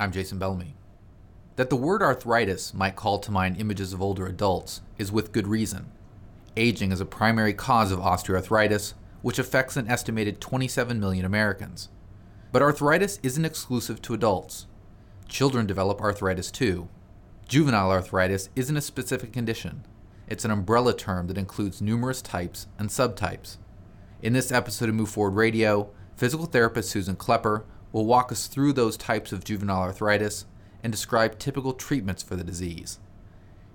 I'm Jason Bellamy. That the word arthritis might call to mind images of older adults is with good reason. Aging is a primary cause of osteoarthritis, which affects an estimated 27 million Americans. But arthritis isn't exclusive to adults. Children develop arthritis too. Juvenile arthritis isn't a specific condition, it's an umbrella term that includes numerous types and subtypes. In this episode of Move Forward Radio, physical therapist Susan Klepper will walk us through those types of juvenile arthritis and describe typical treatments for the disease.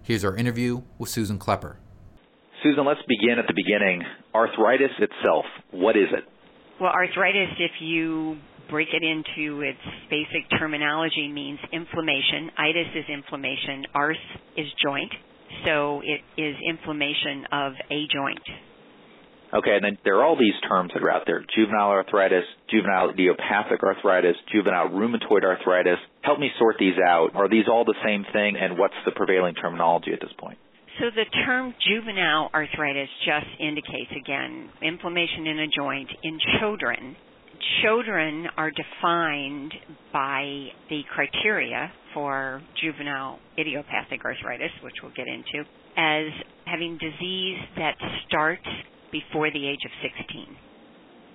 Here's our interview with Susan Klepper. Susan, let's begin at the beginning. Arthritis itself, what is it? Well, arthritis, if you break it into its basic terminology, means inflammation. Itis is inflammation. Arth is joint. So it is inflammation of a joint. Okay, and then there are all these terms that are out there juvenile arthritis, juvenile idiopathic arthritis, juvenile rheumatoid arthritis. Help me sort these out. Are these all the same thing, and what's the prevailing terminology at this point? So the term juvenile arthritis just indicates, again, inflammation in a joint in children. Children are defined by the criteria for juvenile idiopathic arthritis, which we'll get into, as having disease that starts before the age of 16.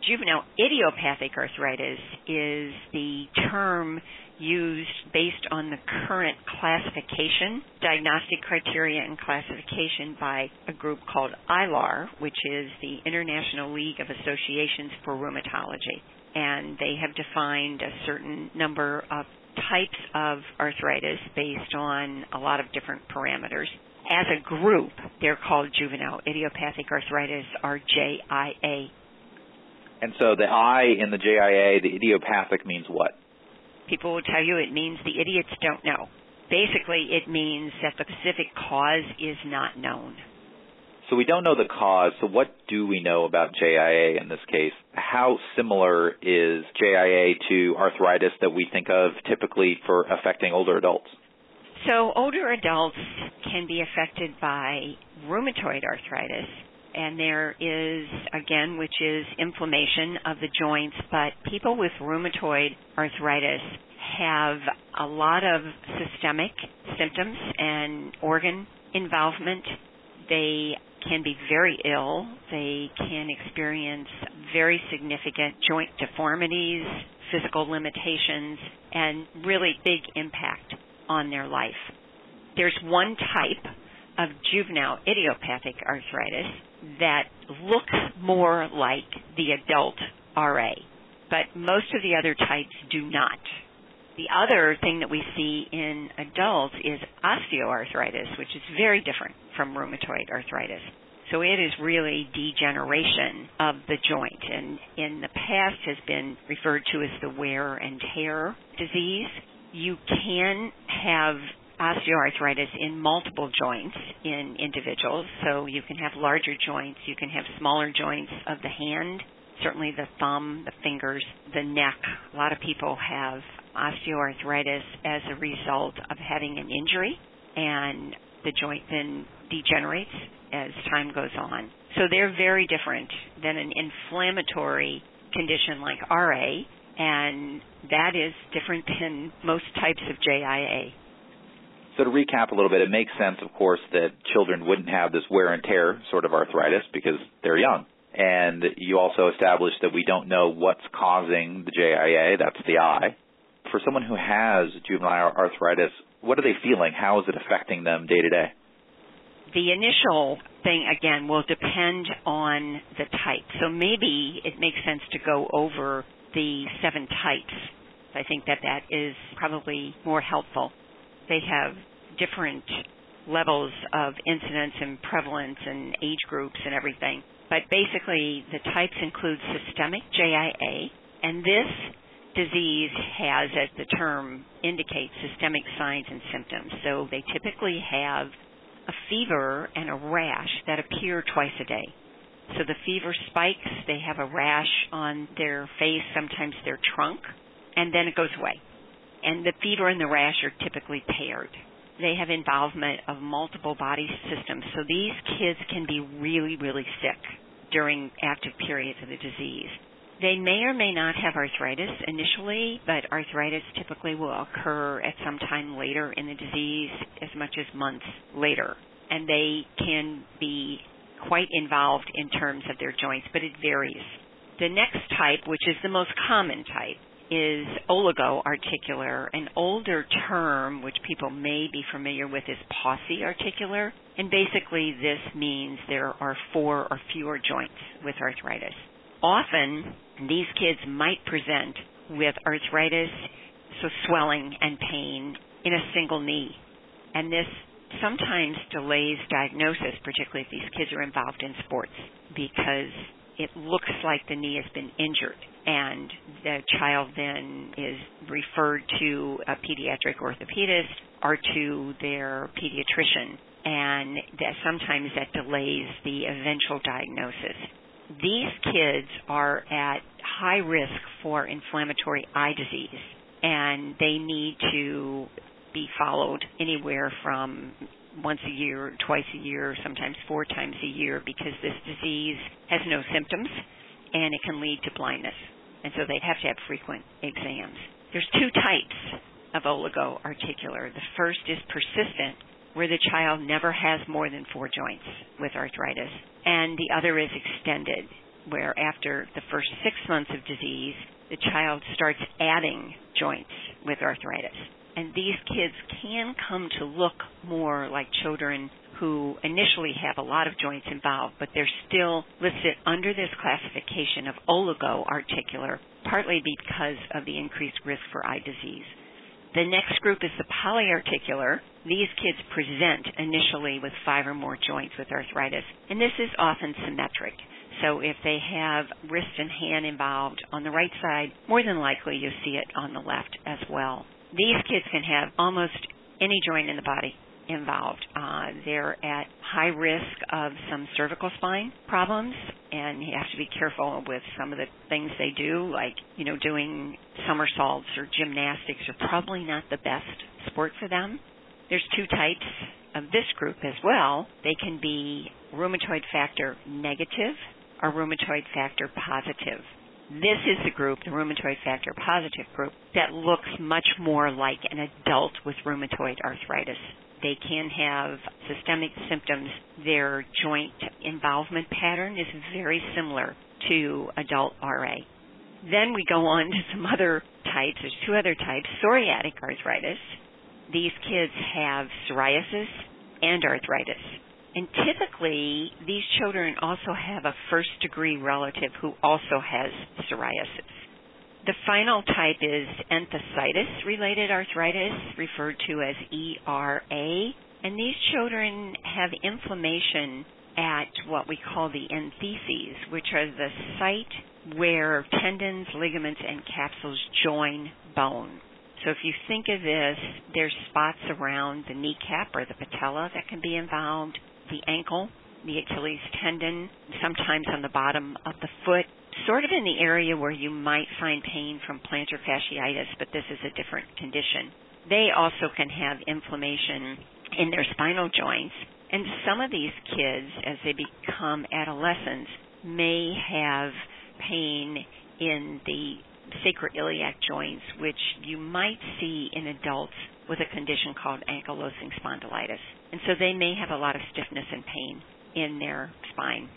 Juvenile idiopathic arthritis is the term used based on the current classification, diagnostic criteria and classification by a group called ILAR, which is the International League of Associations for Rheumatology. And they have defined a certain number of types of arthritis based on a lot of different parameters as a group, they're called juvenile idiopathic arthritis or JIA. And so the I in the JIA, the idiopathic means what? People will tell you it means the idiots don't know. Basically, it means that the specific cause is not known. So we don't know the cause. So what do we know about JIA in this case? How similar is JIA to arthritis that we think of typically for affecting older adults? So older adults can be affected by rheumatoid arthritis and there is again which is inflammation of the joints but people with rheumatoid arthritis have a lot of systemic symptoms and organ involvement. They can be very ill. They can experience very significant joint deformities physical limitations and really big impact on their life. There's one type of juvenile idiopathic arthritis that looks more like the adult RA, but most of the other types do not. The other thing that we see in adults is osteoarthritis, which is very different from rheumatoid arthritis. So it is really degeneration of the joint and in the past has been referred to as the wear and tear disease you can have osteoarthritis in multiple joints in individuals. So you can have larger joints, you can have smaller joints of the hand, certainly the thumb, the fingers, the neck. A lot of people have osteoarthritis as a result of having an injury and the joint then degenerates as time goes on. So they're very different than an inflammatory condition like RA and that is different than most types of JIA. So to recap a little bit, it makes sense, of course, that children wouldn't have this wear and tear sort of arthritis because they're young. And you also established that we don't know what's causing the JIA, that's the I. For someone who has juvenile arthritis, what are they feeling? How is it affecting them day to day? The initial thing, again, will depend on the type. So maybe it makes sense to go over the seven types. I think that that is probably more helpful. They have different levels of incidence and prevalence and age groups and everything. But basically, the types include systemic JIA, and this disease has, as the term indicates, systemic signs and symptoms. So they typically have a fever and a rash that appear twice a day. So the fever spikes, they have a rash on their face, sometimes their trunk, and then it goes away. And the fever and the rash are typically paired. They have involvement of multiple body systems. So these kids can be really, really sick during active periods of the disease. They may or may not have arthritis initially, but arthritis typically will occur at some time later in the disease, as much as months later. And they can be quite involved in terms of their joints, but it varies. The next type, which is the most common type, is oligoarticular. An older term, which people may be familiar with, is pauciarticular. And basically, this means there are four or fewer joints with arthritis. Often, these kids might present with arthritis, so swelling and pain in a single knee. And this sometimes delays diagnosis, particularly if these kids are involved in sports, because it looks like the knee has been injured and the child then is referred to a pediatric orthopedist or to their pediatrician. And that sometimes that delays the eventual diagnosis. These kids are at high risk for inflammatory eye disease and they need to be followed anywhere from once a year, twice a year, sometimes four times a year because this disease has no symptoms and it can lead to blindness. And so they'd have to have frequent exams. There's two types of oligoarticular. The first is persistent, where the child never has more than four joints with arthritis, and the other is extended, where after the first six months of disease, the child starts adding joints with arthritis. And these kids can come to look more like children who initially have a lot of joints involved, but they're still listed under this classification of oligoarticular, partly because of the increased risk for eye disease. The next group is the polyarticular. These kids present initially with five or more joints with arthritis, and this is often symmetric. So if they have wrist and hand involved on the right side, more than likely you'll see it on the left as well. These kids can have almost any joint in the body involved. Uh, they're at high risk of some cervical spine problems, and you have to be careful with some of the things they do, like you know doing somersaults or gymnastics are probably not the best sport for them. There's two types of this group as well. They can be rheumatoid factor negative or rheumatoid factor positive. This is the group, the rheumatoid factor positive group, that looks much more like an adult with rheumatoid arthritis. They can have systemic symptoms. Their joint involvement pattern is very similar to adult RA. Then we go on to some other types. There's two other types psoriatic arthritis. These kids have psoriasis and arthritis. And typically, these children also have a first degree relative who also has psoriasis. The final type is enthesitis related arthritis, referred to as ERA. And these children have inflammation at what we call the entheses, which are the site where tendons, ligaments, and capsules join bone. So if you think of this, there's spots around the kneecap or the patella that can be involved, the ankle, the Achilles tendon, sometimes on the bottom of the foot, sort of in the area where you might find pain from plantar fasciitis, but this is a different condition. They also can have inflammation in their spinal joints, and some of these kids, as they become adolescents, may have pain in the sacroiliac joints, which you might see in adults with a condition called ankylosing spondylitis. And so they may have a lot of stiffness and pain in their spine.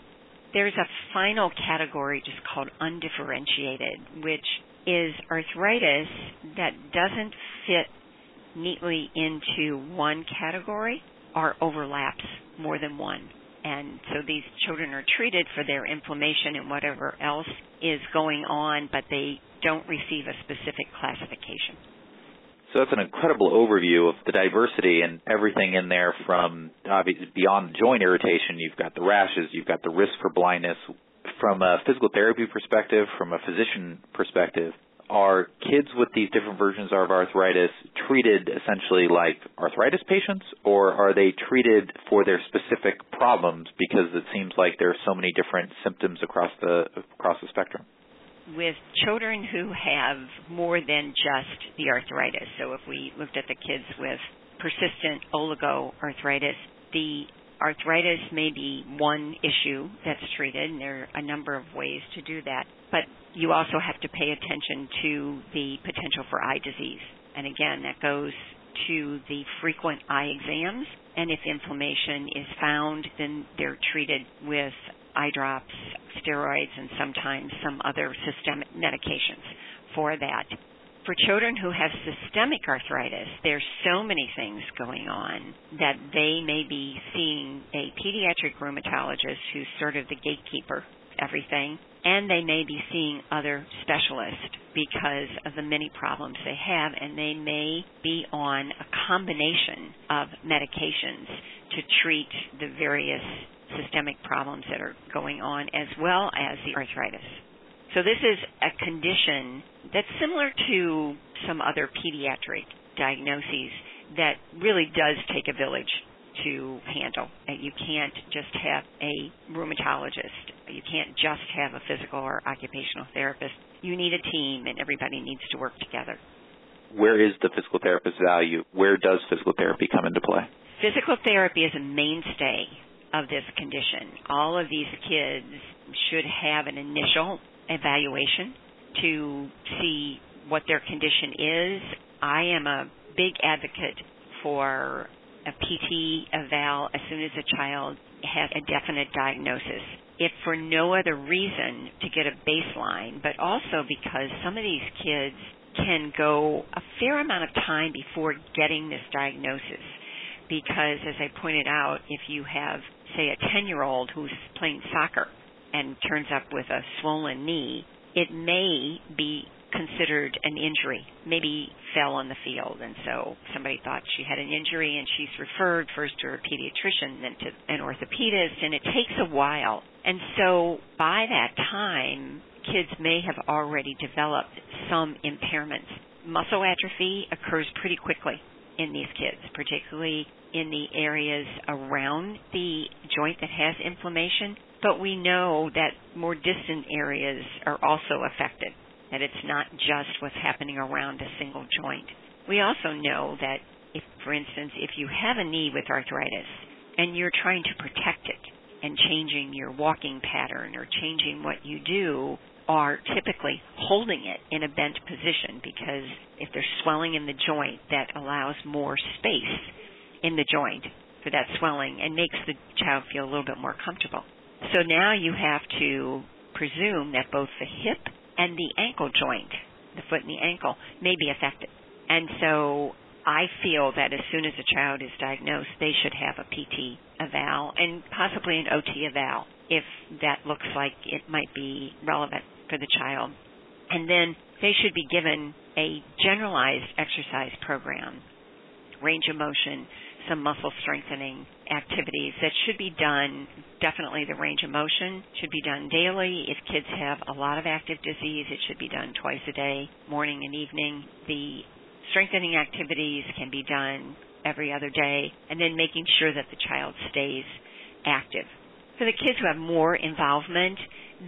There's a final category just called undifferentiated, which is arthritis that doesn't fit neatly into one category or overlaps more than one. And so these children are treated for their inflammation and whatever else is going on, but they don't receive a specific classification. So that's an incredible overview of the diversity and everything in there from obviously beyond joint irritation. You've got the rashes, you've got the risk for blindness. From a physical therapy perspective, from a physician perspective, are kids with these different versions of arthritis treated essentially like arthritis patients, or are they treated for their specific problems because it seems like there are so many different symptoms across the across the spectrum? With children who have more than just the arthritis, so if we looked at the kids with persistent oligoarthritis, the arthritis may be one issue that's treated, and there are a number of ways to do that. But you also have to pay attention to the potential for eye disease. And again, that goes to the frequent eye exams. And if inflammation is found, then they're treated with eye drops, steroids, and sometimes some other systemic medications for that. For children who have systemic arthritis, there's so many things going on that they may be seeing a pediatric rheumatologist who's sort of the gatekeeper everything and they may be seeing other specialists because of the many problems they have and they may be on a combination of medications to treat the various systemic problems that are going on as well as the arthritis. So this is a condition that's similar to some other pediatric diagnoses that really does take a village to handle. You can't just have a rheumatologist. You can't just have a physical or occupational therapist. You need a team and everybody needs to work together. Where is the physical therapist value? Where does physical therapy come into play? Physical therapy is a mainstay of this condition. All of these kids should have an initial evaluation to see what their condition is. I am a big advocate for a PT eval as soon as a child has a definite diagnosis. If for no other reason to get a baseline, but also because some of these kids can go a fair amount of time before getting this diagnosis. Because as I pointed out, if you have, say, a 10 year old who's playing soccer and turns up with a swollen knee, it may be considered an injury, maybe fell on the field, and so somebody thought she had an injury, and she's referred first to her pediatrician, then to an orthopedist, and it takes a while. And so by that time, kids may have already developed some impairments. Muscle atrophy occurs pretty quickly in these kids, particularly in the areas around the joint that has inflammation but we know that more distant areas are also affected, that it's not just what's happening around a single joint. We also know that if, for instance, if you have a knee with arthritis and you're trying to protect it and changing your walking pattern or changing what you do, are typically holding it in a bent position because if there's swelling in the joint that allows more space in the joint for that swelling and makes the child feel a little bit more comfortable. So now you have to presume that both the hip and the ankle joint, the foot and the ankle, may be affected. And so I feel that as soon as a child is diagnosed, they should have a PT eval and possibly an OT eval if that looks like it might be relevant for the child. And then they should be given a generalized exercise program, range of motion, some muscle strengthening activities that should be done. Definitely the range of motion should be done daily. If kids have a lot of active disease, it should be done twice a day, morning and evening. The strengthening activities can be done every other day, and then making sure that the child stays active. For the kids who have more involvement,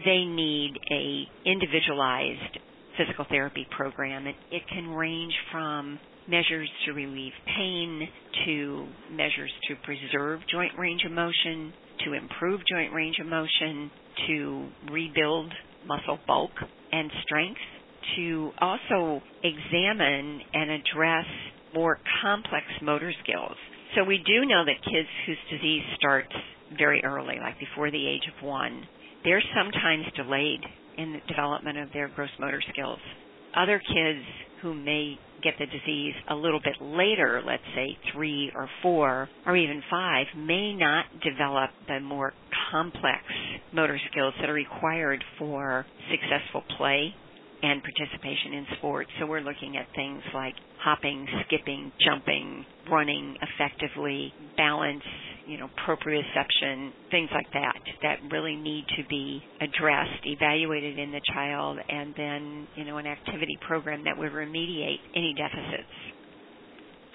they need a individualized physical therapy program. It, it can range from measures to relieve pain, to measures to preserve joint range of motion, to improve joint range of motion, to rebuild muscle bulk and strength, to also examine and address more complex motor skills. So we do know that kids whose disease starts very early, like before the age of one, they're sometimes delayed in the development of their gross motor skills. Other kids who may get the disease a little bit later, let's say three or four or even five, may not develop the more complex motor skills that are required for successful play and participation in sports. So we're looking at things like hopping, skipping, jumping, running effectively, balance, you know, proprioception, things like that, that really need to be addressed, evaluated in the child, and then, you know, an activity program that would remediate any deficits.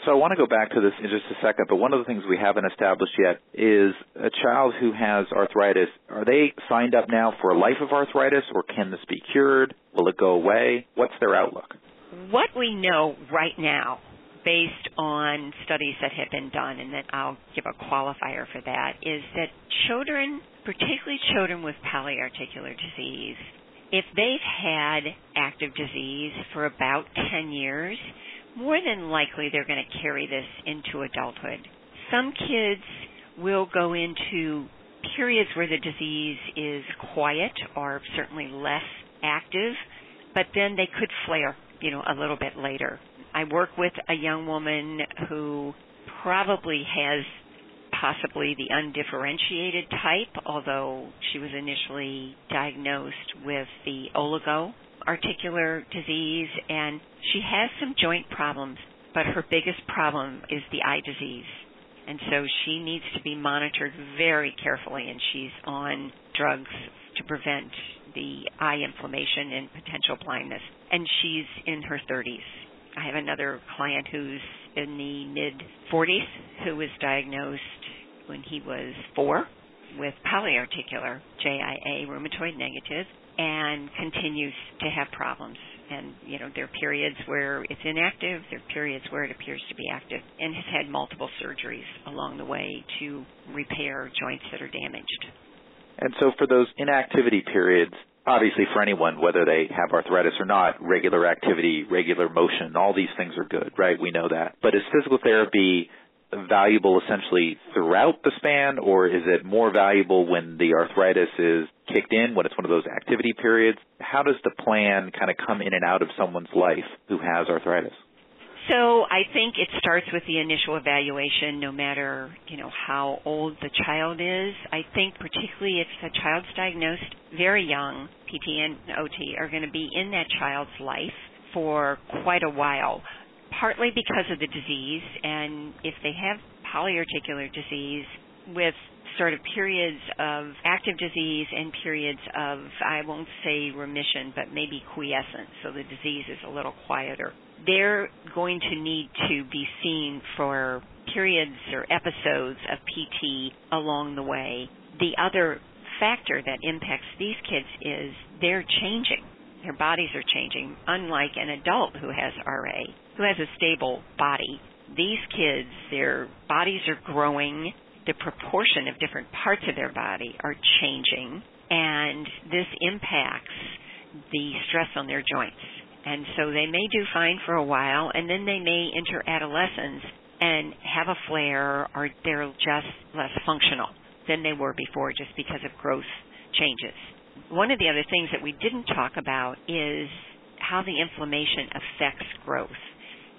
So I want to go back to this in just a second, but one of the things we haven't established yet is a child who has arthritis, are they signed up now for a life of arthritis or can this be cured? Will it go away? What's their outlook? What we know right now based on studies that have been done, and that I'll give a qualifier for that, is that children, particularly children with polyarticular disease, if they've had active disease for about 10 years, more than likely they're going to carry this into adulthood. Some kids will go into periods where the disease is quiet or certainly less active, but then they could flare, you know, a little bit later. I work with a young woman who probably has possibly the undifferentiated type, although she was initially diagnosed with the oligo articular disease and she has some joint problems, but her biggest problem is the eye disease. And so she needs to be monitored very carefully and she's on drugs to prevent the eye inflammation and potential blindness. And she's in her 30s. I have another client who's in the mid 40s who was diagnosed when he was four with polyarticular JIA, rheumatoid negative, and continues to have problems. And, you know, there are periods where it's inactive, there are periods where it appears to be active, and has had multiple surgeries along the way to repair joints that are damaged. And so for those inactivity periods, obviously for anyone, whether they have arthritis or not, regular activity, regular motion, all these things are good, right? We know that. But is physical therapy valuable essentially throughout the span, or is it more valuable when the arthritis is kicked in, when it's one of those activity periods? How does the plan kind of come in and out of someone's life who has arthritis? So I think it starts with the initial evaluation, no matter you know how old the child is. I think particularly if the child's diagnosed very young, PT and OT are going to be in that child's life for quite a while, partly because of the disease, and if they have polyarticular disease with sort of periods of active disease and periods of, I won't say remission, but maybe quiescence, so the disease is a little quieter they're going to need to be seen for periods or episodes of PT along the way. The other factor that impacts these kids is they're changing. Their bodies are changing. Unlike an adult who has RA, who has a stable body, these kids, their bodies are growing. The proportion of different parts of their body are changing, and this impacts the stress on their joints and so they may do fine for a while, and then they may enter adolescence and have a flare, or they're just less functional than they were before just because of growth changes. One of the other things that we didn't talk about is how the inflammation affects growth.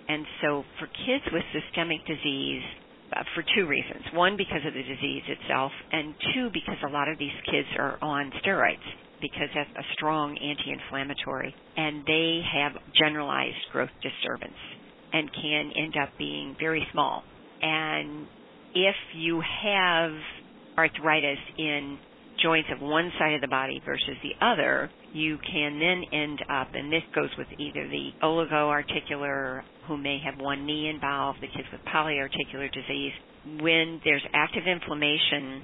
And so for kids with systemic disease, Uh, for two reasons. One, because of the disease itself, and two, because a lot of these kids are on steroids because that's a strong anti-inflammatory and they have generalized growth disturbance and can end up being very small. And if you have arthritis in joints of one side of the body versus the other, you can then end up, and this goes with either the oligoarticular, who may have one knee involved, the kids with polyarticular disease. When there's active inflammation,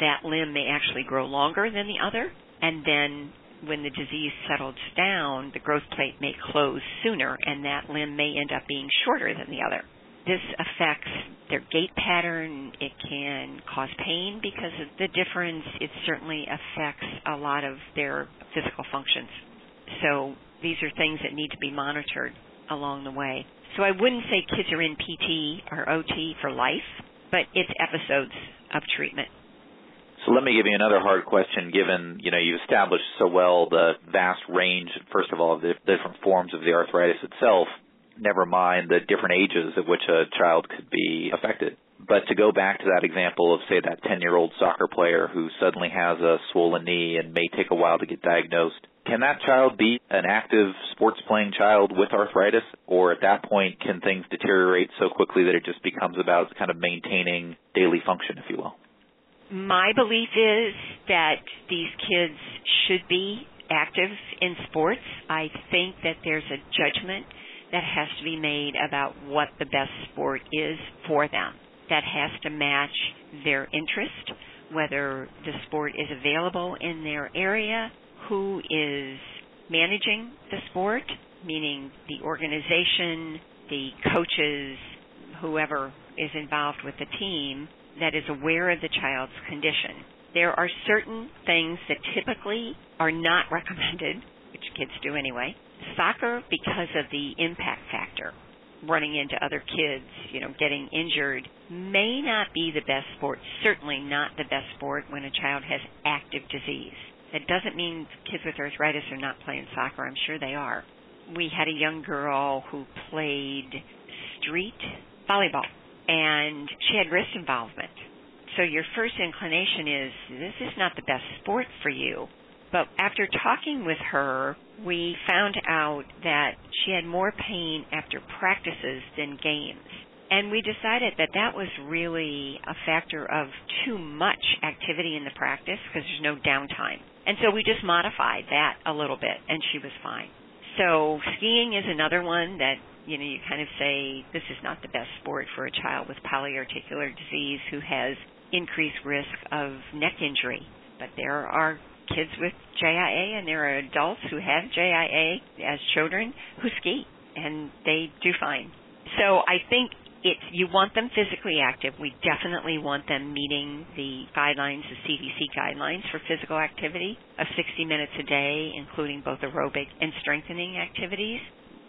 that limb may actually grow longer than the other, and then when the disease settles down, the growth plate may close sooner, and that limb may end up being shorter than the other. This affects their gait pattern. It can cause pain because of the difference. It certainly affects a lot of their physical functions. So these are things that need to be monitored along the way. So I wouldn't say kids are in PT or OT for life, but it's episodes of treatment. So let me give you another hard question given, you know, you've established so well the vast range, first of all, of the different forms of the arthritis itself, never mind the different ages at which a child could be affected. But to go back to that example of, say, that 10 year old soccer player who suddenly has a swollen knee and may take a while to get diagnosed, can that child be an active sports playing child with arthritis, or at that point can things deteriorate so quickly that it just becomes about kind of maintaining daily function, if you will? My belief is that these kids should be active in sports. I think that there's a judgment that has to be made about what the best sport is for them. That has to match their interest, whether the sport is available in their area, who is managing the sport, meaning the organization, the coaches, whoever is involved with the team that is aware of the child's condition. There are certain things that typically are not recommended, which kids do anyway. Soccer, because of the impact factor, running into other kids, you know, getting injured, may not be the best sport, certainly not the best sport when a child has active disease. That doesn't mean kids with arthritis are not playing soccer. I'm sure they are. We had a young girl who played street volleyball, and she had wrist involvement. So your first inclination is this is not the best sport for you. But after talking with her, we found out that she had more pain after practices than games. And we decided that that was really a factor of too much activity in the practice because there's no downtime. And so we just modified that a little bit and she was fine. So skiing is another one that, you know, you kind of say this is not the best sport for a child with polyarticular disease who has increased risk of neck injury. But there are kids with JIA and there are adults who have JIA as children who ski and they do fine. So I think it's you want them physically active. We definitely want them meeting the guidelines, the CDC guidelines for physical activity of 60 minutes a day, including both aerobic and strengthening activities.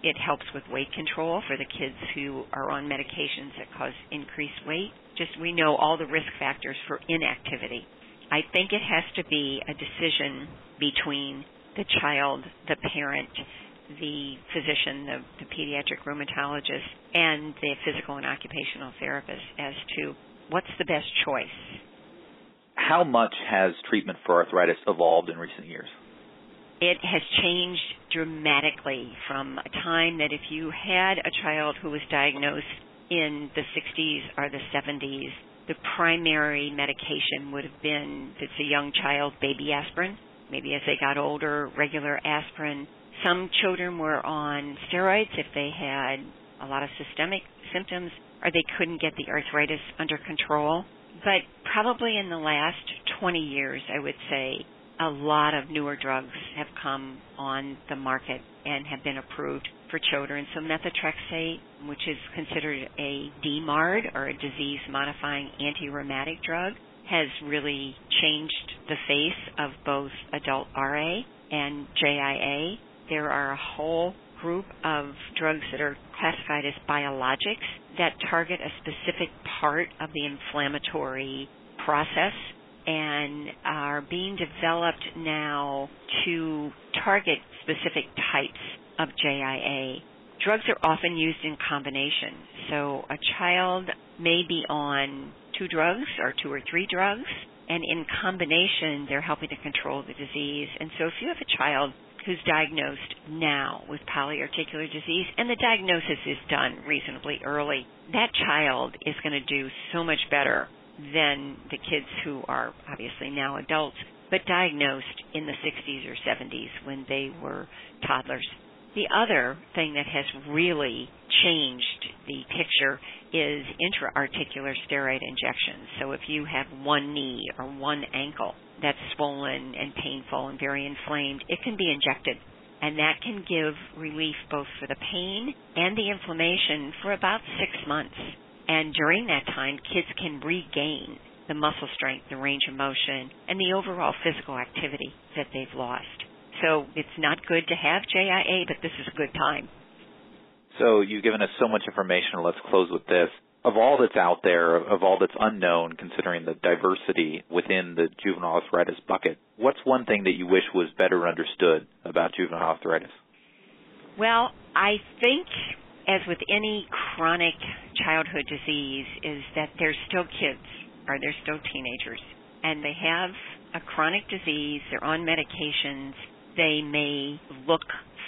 It helps with weight control for the kids who are on medications that cause increased weight. Just we know all the risk factors for inactivity. I think it has to be a decision between the child, the parent, the physician, the, the pediatric rheumatologist, and the physical and occupational therapist as to what's the best choice. How much has treatment for arthritis evolved in recent years? It has changed dramatically from a time that if you had a child who was diagnosed in the 60s or the 70s, the primary medication would have been, if it's a young child, baby aspirin. Maybe as they got older, regular aspirin. Some children were on steroids if they had a lot of systemic symptoms or they couldn't get the arthritis under control. But probably in the last 20 years, I would say, a lot of newer drugs have come on the market and have been approved for children. So methotrexate, which is considered a DMARD or a disease modifying anti-rheumatic drug, has really changed the face of both adult RA and JIA. There are a whole group of drugs that are classified as biologics that target a specific part of the inflammatory process and are being developed now to target specific types of JIA. Drugs are often used in combination. So a child may be on two drugs or two or three drugs, and in combination, they're helping to control the disease. And so if you have a child who's diagnosed now with polyarticular disease, and the diagnosis is done reasonably early, that child is going to do so much better than the kids who are obviously now adults, but diagnosed in the 60s or 70s when they were toddlers. The other thing that has really changed the picture is intra-articular steroid injections. So if you have one knee or one ankle that's swollen and painful and very inflamed, it can be injected. And that can give relief both for the pain and the inflammation for about six months. And during that time, kids can regain the muscle strength, the range of motion, and the overall physical activity that they've lost. So it's not good to have JIA, but this is a good time. So you've given us so much information. Let's close with this. Of all that's out there, of all that's unknown, considering the diversity within the juvenile arthritis bucket, what's one thing that you wish was better understood about juvenile arthritis? Well, I think as with any chronic childhood disease, is that they're still kids or they're still teenagers and they have a chronic disease, they're on medications, they may look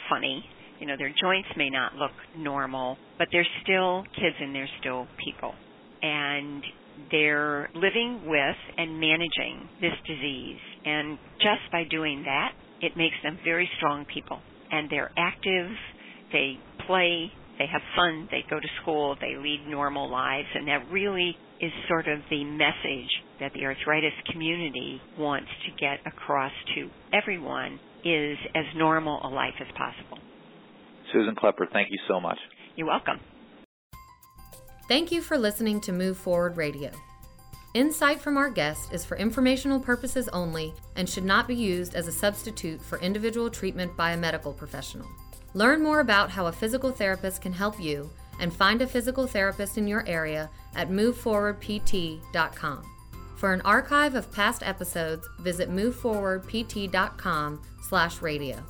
funny. You know, their joints may not look normal, but they're still kids and they're still people. And they're living with and managing this disease. And just by doing that, it makes them very strong people. And they're active, they play, they have fun, they go to school, they lead normal lives, and that really is sort of the message that the arthritis community wants to get across to everyone is as normal a life as possible. Susan Klepper, thank you so much. You're welcome. Thank you for listening to Move Forward Radio. Insight from our guest is for informational purposes only and should not be used as a substitute for individual treatment by a medical professional. Learn more about how a physical therapist can help you and find a physical therapist in your area at moveforwardpt.com. For an archive of past episodes, visit moveforwardpt.com/radio.